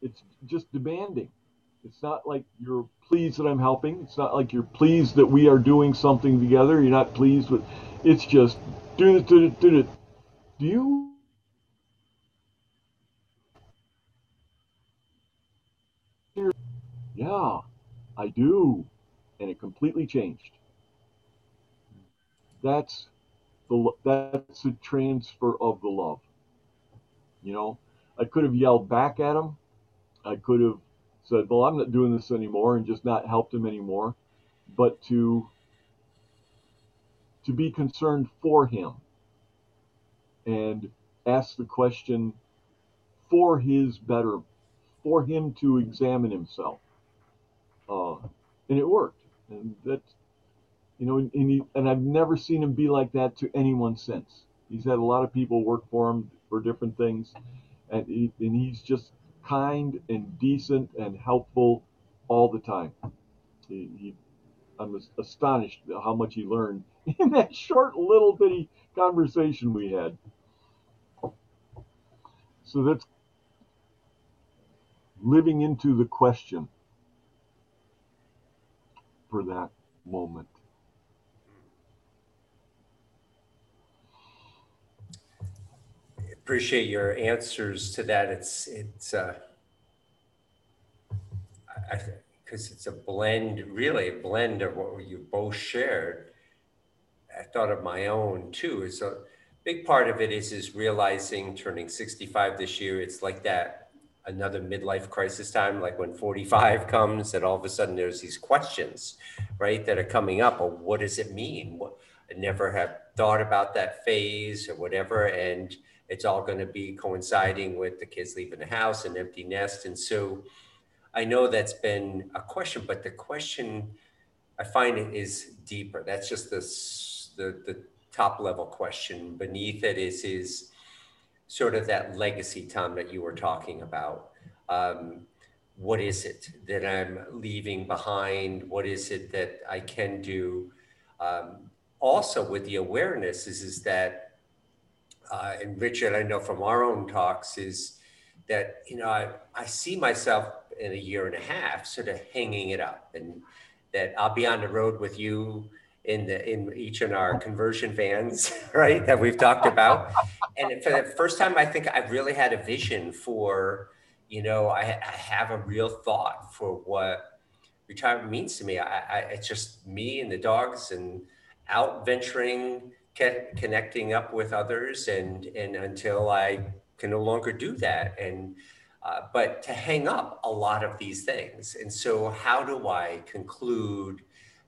it's just demanding. It's not like you're pleased that I'm helping. It's not like you're pleased that we are doing something together. You're not pleased with. It's just do it, do it, do it. Do you? Yeah, I do, and it completely changed. That's the that's the transfer of the love. You know, I could have yelled back at him. I could have said, well, I'm not doing this anymore and just not helped him anymore, but to to be concerned for him and ask the question for his better, for him to examine himself. Uh, and it worked. And that, you know, and, he, and I've never seen him be like that to anyone since. He's had a lot of people work for him for different things, and, he, and he's just kind and decent and helpful all the time. He, he, I'm astonished how much he learned in that short little bitty conversation we had. So that's living into the question for that moment. Appreciate your answers to that. It's it's uh, because it's a blend, really a blend of what you both shared. I thought of my own too. Is a big part of it is is realizing turning 65 this year. It's like that another midlife crisis time, like when 45 comes, and all of a sudden there's these questions, right, that are coming up. Of what does it mean? What, I never have thought about that phase or whatever, and it's all going to be coinciding with the kids leaving the house and empty nest. And so I know that's been a question, but the question I find it is deeper. That's just the, the, the top level question. Beneath it is is sort of that legacy, Tom, that you were talking about. Um, what is it that I'm leaving behind? What is it that I can do? Um, also, with the awareness, is is that, uh, and Richard, I know from our own talks, is that you know I, I see myself in a year and a half sort of hanging it up, and that I'll be on the road with you in the in each of our conversion vans, right? That we've talked about. And for the first time, I think I've really had a vision for, you know, I, I have a real thought for what retirement means to me. I, I, it's just me and the dogs and out venturing, connecting up with others, and and until I can no longer do that, and uh, but to hang up a lot of these things. And so, how do I conclude?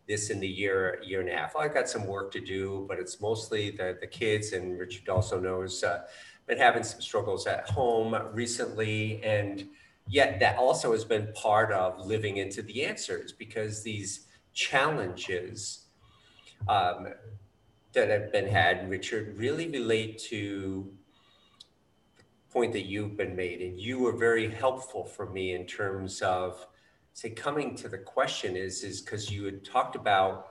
this in the year year and a half. Well, I've got some work to do, but it's mostly the the kids. And Richard also knows uh, been having some struggles at home recently, and yet that also has been part of living into the answers because these challenges um, that have been had, Richard, really relate to the point that you've been made, and you were very helpful for me in terms of say coming to the question is is because you had talked about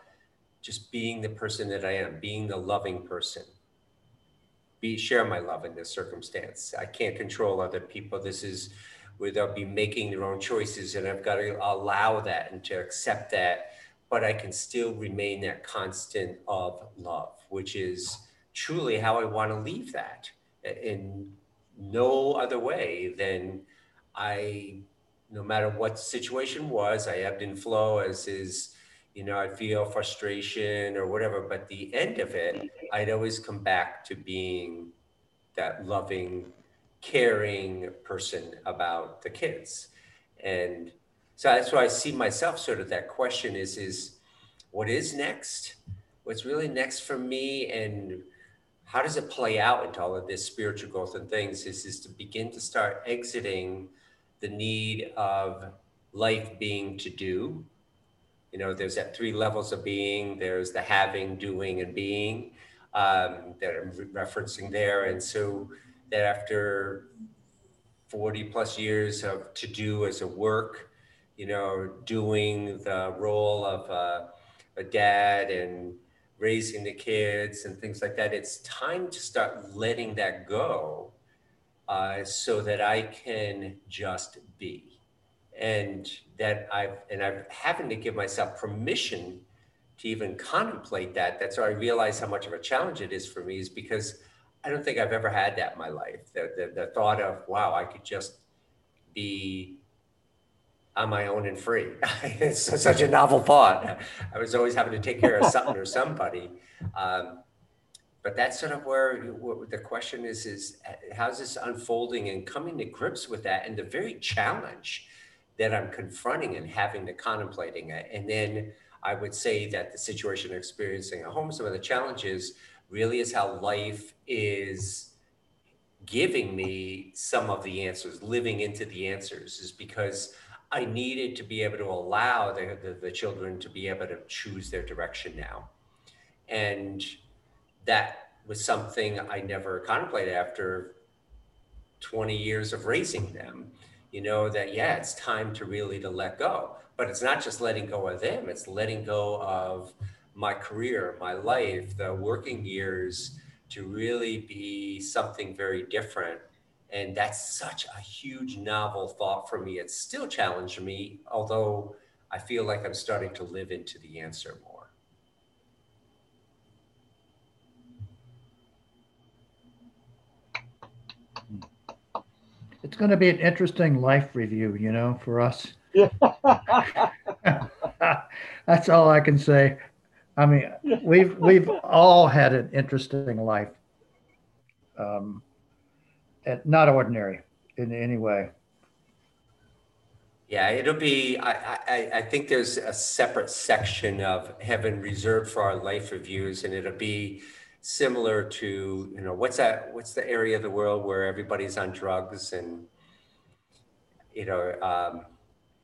just being the person that I am, being the loving person. Be share my love in this circumstance. I can't control other people. This is where they'll be making their own choices, and I've got to allow that and to accept that. But I can still remain that constant of love, which is truly how I want to leave that in no other way than I no matter what situation was, I ebbed and flow as is, you know, I'd feel frustration or whatever. But the end of it, I'd always come back to being that loving, caring person about the kids. And so that's why I see myself sort of that question is, is what is next? What's really next for me? And how does it play out into all of this spiritual growth and things is, is to begin to start exiting the need of life being to do. You know, there's that three levels of being. There's the having, doing, and being um, that I'm referencing there. And so that after 40 plus years of to do as a work, you know, doing the role of uh, a dad and raising the kids and things like that, it's time to start letting that go uh, so that I can just be. And that I've, and I've having to give myself permission to even contemplate that. That's where I realize how much of a challenge it is for me, is because I don't think I've ever had that in my life. The, the, the thought of, wow, I could just be on my own and free. it's such a novel thought. I was always having to take care of something or somebody. Um, but that's sort of where, the question is is how's this unfolding and coming to grips with that and the very challenge that i'm confronting and having to contemplating it and then i would say that the situation experiencing at home some of the challenges really is how life is giving me some of the answers living into the answers is because i needed to be able to allow the, the, the children to be able to choose their direction now and that was something I never contemplated after 20 years of raising them. You know that yeah, it's time to really to let go. But it's not just letting go of them; it's letting go of my career, my life, the working years to really be something very different. And that's such a huge novel thought for me. It's still challenged me, although I feel like I'm starting to live into the answer more. it's going to be an interesting life review, you know, for us. Yeah. That's all I can say. I mean, we've we've all had an interesting life, um, not ordinary in any way. Yeah, it'll be. I, I I think there's a separate section of heaven reserved for our life reviews, and it'll be similar to you know what's that what's the area of the world where everybody's on drugs and you know um,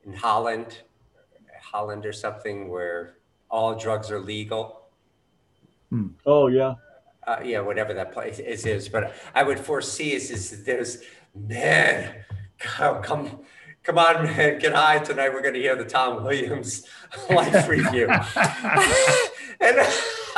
in holland holland or something where all drugs are legal hmm. oh yeah uh, yeah, whatever that place is, is. But I would foresee is, is there's, man, come, come on, man, get high tonight. We're going to hear the Tom Williams life review. and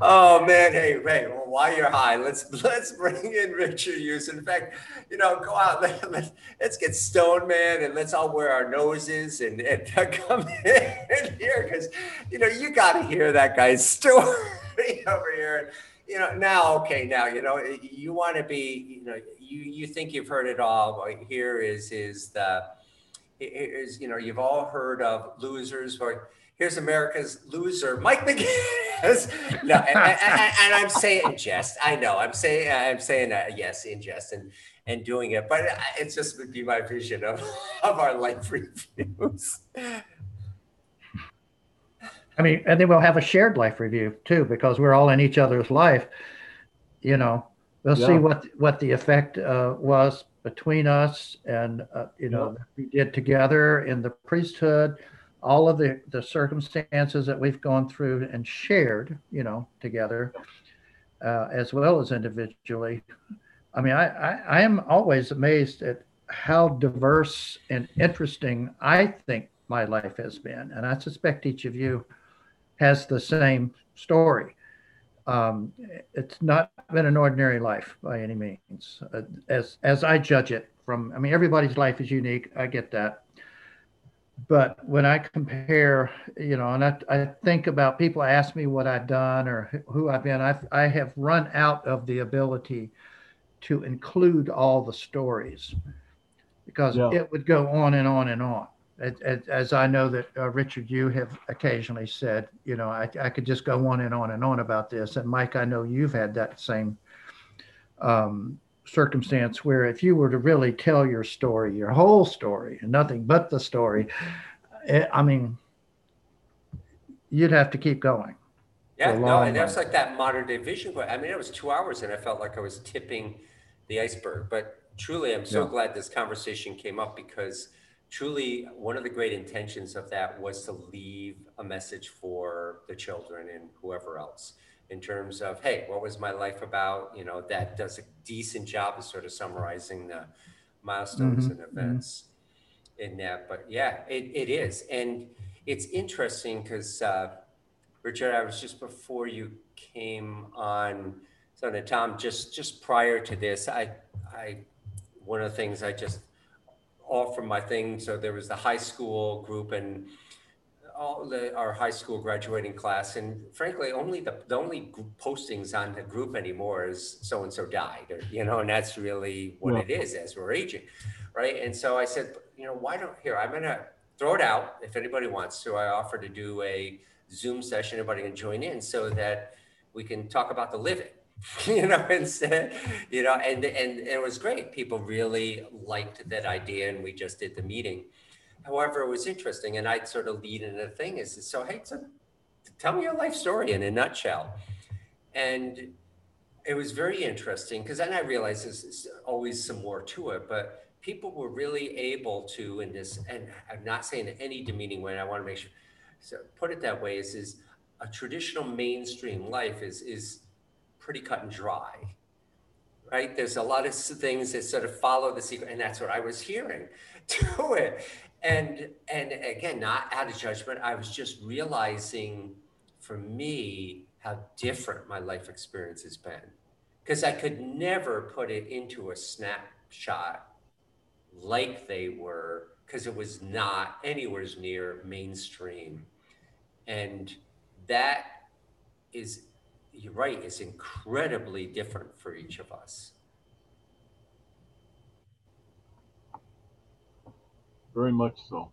oh man, hey, hey, well, while you're high, let's let's bring in Richard Hewson. In fact, you know, go out, let, let, let's get stoned, man, and let's all wear our noses and, and come in here because you know you got to hear that guy's story over here you know, now, okay, now, you know, you want to be, you know, you, you think you've heard it all. Here is, is the, is, you know, you've all heard of losers, but here's America's loser, Mike McGinnis. no, and, and, and, I'm saying in jest. I know I'm saying, I'm saying uh, yes, in jest and, and doing it, but it's just would be my vision of, of our life reviews. I mean, and then we'll have a shared life review too, because we're all in each other's life. You know, we'll yeah. see what what the effect uh, was between us, and uh, you know, yeah. we did together in the priesthood, all of the the circumstances that we've gone through and shared, you know, together, uh, as well as individually. I mean, I, I I am always amazed at how diverse and interesting I think my life has been, and I suspect each of you has the same story. Um, it's not been an ordinary life by any means, uh, as as I judge it. From I mean, everybody's life is unique. I get that, but when I compare, you know, and I, I think about people ask me what I've done or who I've been, I I have run out of the ability to include all the stories because yeah. it would go on and on and on as I know that uh, Richard, you have occasionally said, you know, I, I could just go on and on and on about this. And Mike, I know you've had that same um, circumstance where if you were to really tell your story, your whole story, and nothing but the story, it, eh, I mean, you'd have to keep going. Yeah, no, and that's like that modern day vision. I mean, it was two hours, and I felt like I was tipping the iceberg. But truly, I'm so yeah. glad this conversation came up because truly one of the great intentions of that was to leave a message for the children and whoever else in terms of hey what was my life about you know that does a decent job of sort of summarizing the milestones mm-hmm. and events mm-hmm. in that but yeah it, it is and it's interesting because uh, richard i was just before you came on so tom just just prior to this i i one of the things i just all from my thing. So there was the high school group and all the, our high school graduating class. And frankly, only the, the only postings on the group anymore is so and so died, or, you know, and that's really what yeah. it is as we're aging. Right. And so I said, you know, why don't here, I'm going to throw it out if anybody wants to. I offer to do a Zoom session, everybody can join in so that we can talk about the living you know, instead, you know, and, and, and it was great. People really liked that idea, and we just did the meeting. However, it was interesting, and I'd sort of lead in a thing is so, hey, so tell me your life story in a nutshell. And it was very interesting because then I realized there's always some more to it, but people were really able to, in this, and I'm not saying in any demeaning way, I want to make sure, so put it that way, is, is a traditional mainstream life is, is pretty cut and dry, right? There's a lot of things that sort of follow the secret, and that's what I was hearing to it. And and again, not out of judgment, I was just realizing for me how different my life experience has been, because I could never put it into a snapshot like they were, because it was not anywhere near mainstream, and that is you're right, is incredibly different for each of us. Very much so.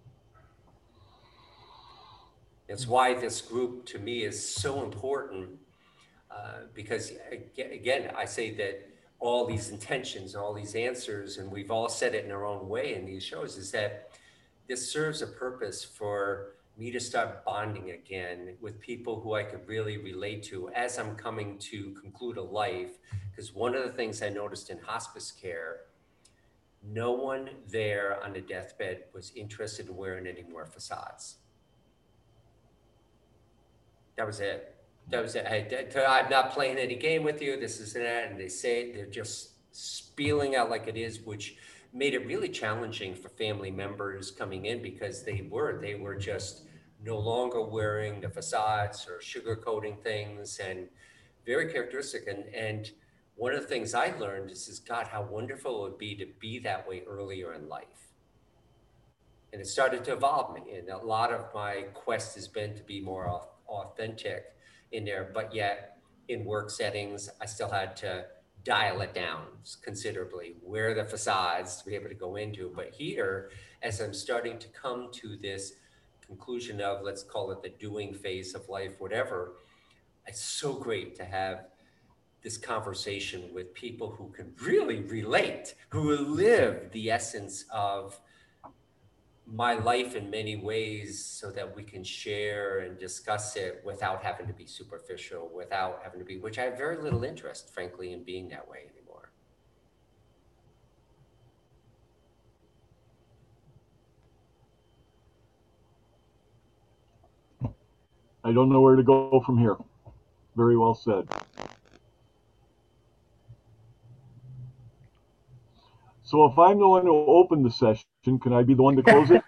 It's why this group to me is so important uh, because, again, I say that all these intentions, and all these answers, and we've all said it in our own way in these shows, is that this serves a purpose for me to start bonding again with people who I could really relate to as I'm coming to conclude a life. Because one of the things I noticed in hospice care, no one there on the deathbed was interested in wearing any more facades. That was it. that was it. I, I'm not playing any game with you. This is that, and they say they're just spieling out like it is, which made it really challenging for family members coming in because they were they were just no longer wearing the facades or sugarcoating things and very characteristic and and one of the things I learned is, is God, how wonderful it would be to be that way earlier in life. And it started to evolve me. And a lot of my quest has been to be more authentic in there, but yet in work settings, I still had to dial it down considerably, where the facades to be able to go into. But here, as I'm starting to come to this conclusion of, let's call it the doing phase of life, whatever, it's so great to have this conversation with people who can really relate, who live the essence of my life in many ways so that we can share and discuss it without having to be superficial, without having to be, which I have very little interest, frankly, in being that way anymore. I don't know where to go from here. Very well said. So if I'm the one who opened the session, can I be the one to close it?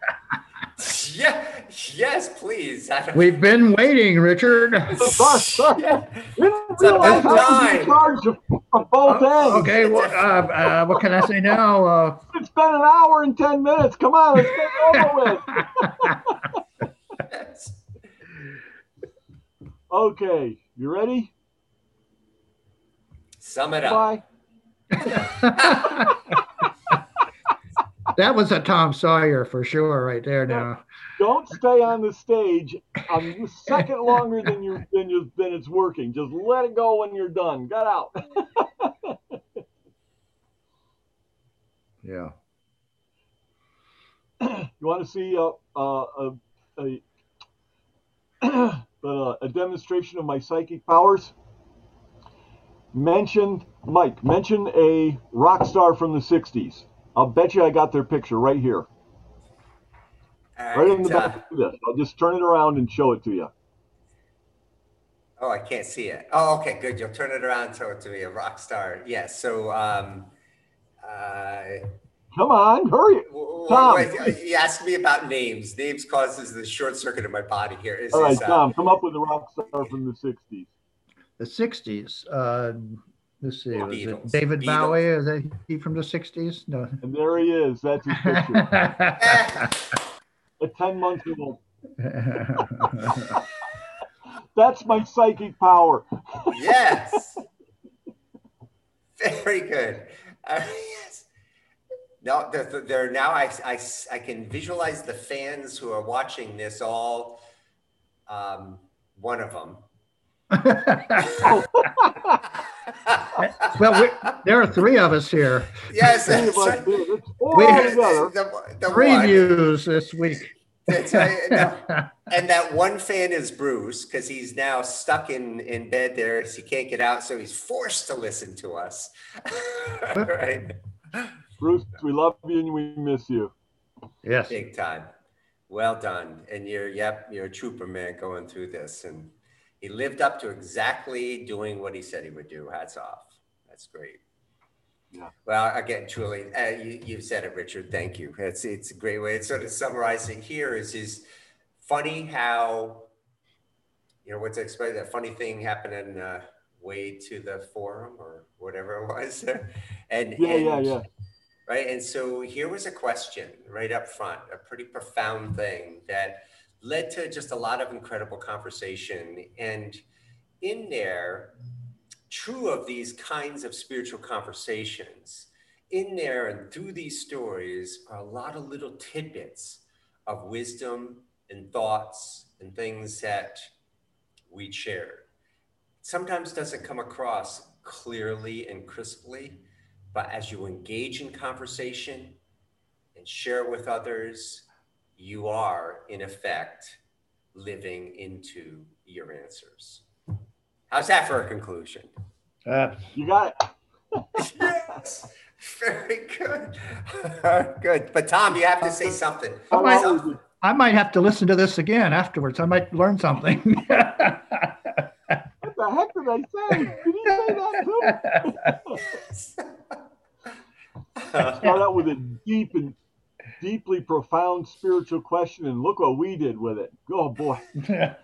yeah, yes, please. We've been waiting, Richard. sorry, sorry. Yeah. It's about time. Charge of, of both uh, ends. Okay, well, uh, uh, what can I say now? Uh, it's been an hour and ten minutes. Come on, let's get over with. okay, you ready? Sum it up. Bye. that was a Tom Sawyer for sure, right there. Now, don't stay on the stage a second longer than you than you than it's working. Just let it go when you're done. Get out. yeah. You want to see uh, uh, a a a, a, a demonstration of my psychic powers? Mention Mike. Mention a rock star from the '60s. I'll bet you I got their picture right here. Right, right in the back uh, of this. I'll just turn it around and show it to you. Oh, I can't see it. Oh, okay, good. You'll turn it around and show it to me. A rock star. Yes. So, um, uh, come on, hurry. Tom. Wait, you asked me about names. Names causes the short circuit of my body here. Is All right, this, uh, Tom, come up with a rock star from the 60s. The 60s. Uh, Let's see. Was it David Beatles. Bowie? Is that he from the 60s? No. And there he is. That's his picture. A 10 month old. That's my psychic power. yes. Very good. Uh, yes. No, they're, they're now I, I, I can visualize the fans who are watching this all. Um, one of them well, there are three of us here. Yes, we have the, the previews one. this week. and that one fan is Bruce because he's now stuck in, in bed there. So he can't get out. So he's forced to listen to us. right. Bruce, we love you and we miss you. Yes. Big time. Well done. And you're, yep, you're a trooper, man, going through this. And he lived up to exactly doing what he said he would do. Hats off. That's great. Yeah. Well, again, truly, uh, you, you've said it, Richard. Thank you. It's it's a great way. It's sort of summarizing here is is funny how you know what's explain that funny thing happened in uh, way to the forum or whatever it was, and yeah, and, yeah, yeah. Right, and so here was a question right up front, a pretty profound thing that led to just a lot of incredible conversation. And in there, true of these kinds of spiritual conversations, in there and through these stories are a lot of little tidbits of wisdom and thoughts and things that we shared. Sometimes doesn't come across clearly and crisply, but as you engage in conversation and share with others you are, in effect, living into your answers. How's that for a conclusion? Uh, you got it. yes. Very good. good. But Tom, you have to say something. I might, I might have to listen to this again afterwards. I might learn something. the heck did I say? Did he say that too? Start out with a deep and deeply profound spiritual question, and look what we did with it. Oh boy.